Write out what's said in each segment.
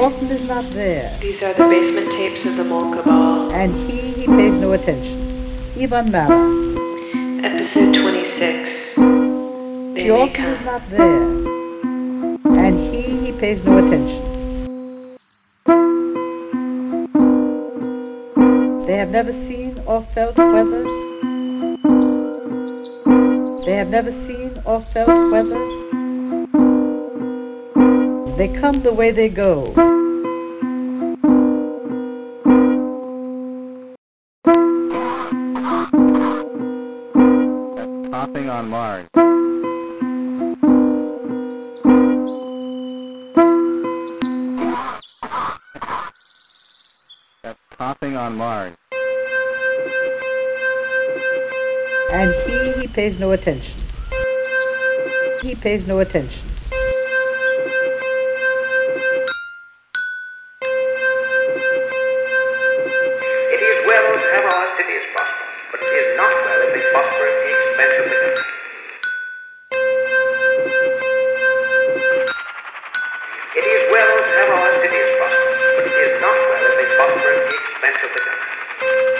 Jordan is not there. These are the basement tapes of the Mole Cabal. And he, he pays no attention. Ivan Mara. Episode 26. They Jordan is not there. And he, he pays no attention. They have never seen or felt weather. They have never seen or felt weather. They come the way they go. On Mars. That's on Mars. And he, he pays no attention. He pays no attention.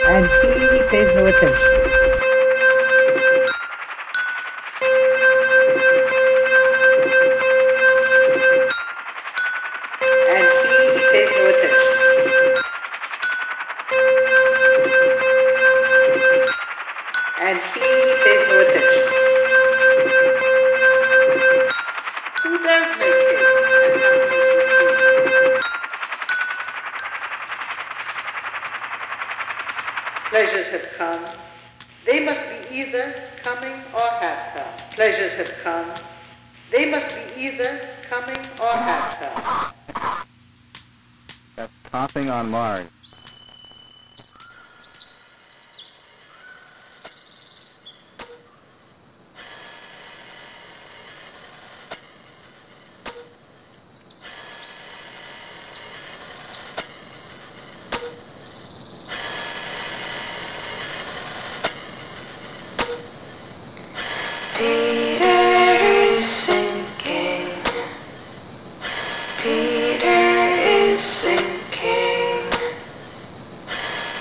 And he, pays no attention. Have come. They must be either coming or have come. Pleasures have come. They must be either coming or have come. That's coughing on Mars. Peter is sinking. Peter is sinking.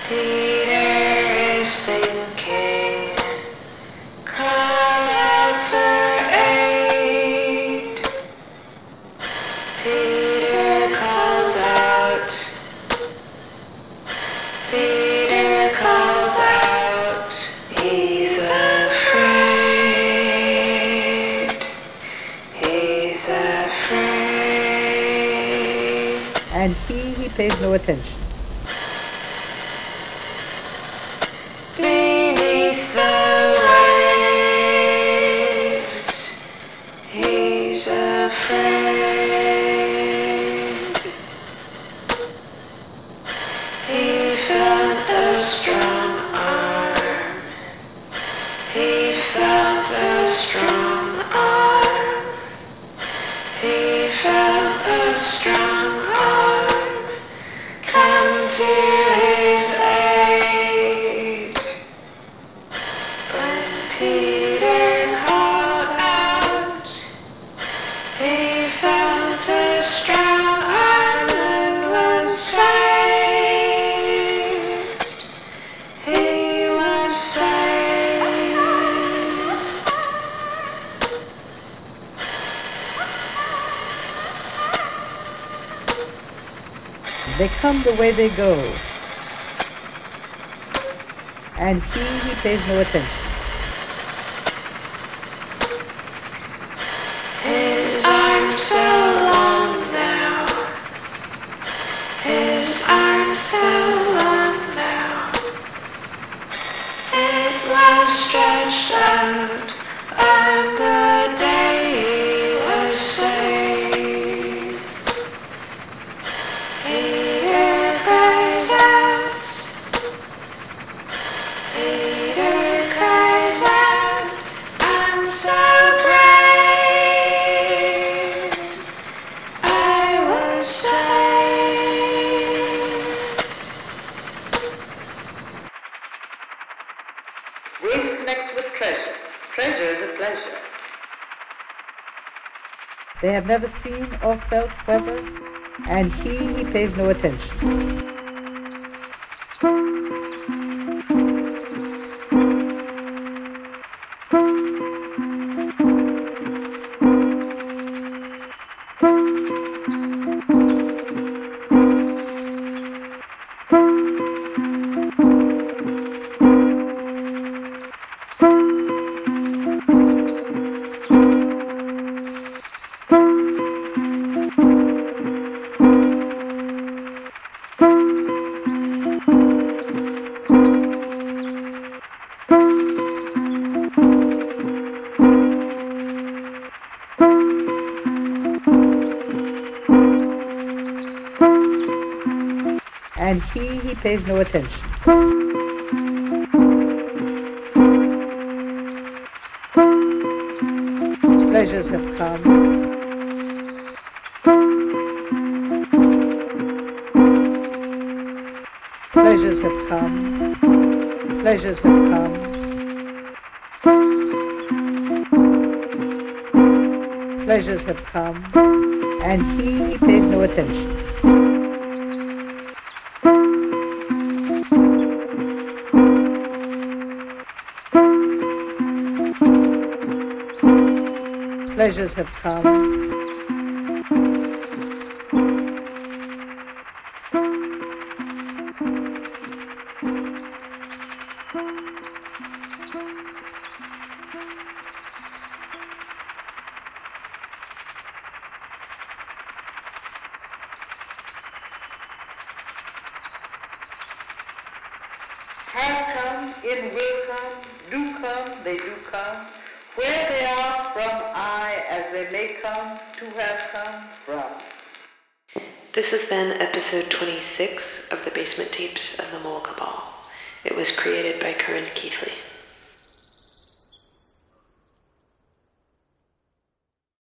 Peter is thinking. He, no attention. Beneath the waves, he's afraid. He felt a strong arm. He felt a strong arm. He felt a strong arm come They come the way they go. And he, he pays no attention. His arms so long now. His arms so long now. It was stretched out on the day he was saved. Pleasure. They have never seen or felt weather. and he, he pays no attention. He, he pays no attention. Pleasures have come. Pleasures have come. Pleasures have come. Pleasures have come. And he, pays no attention. Pleasures have come. Have come, in will come, do come, they do come. Where they are from I, as they may come, to have come from. This has been episode 26 of the Basement Tapes of the Mole Cabal. It was created by Corinne Keithley.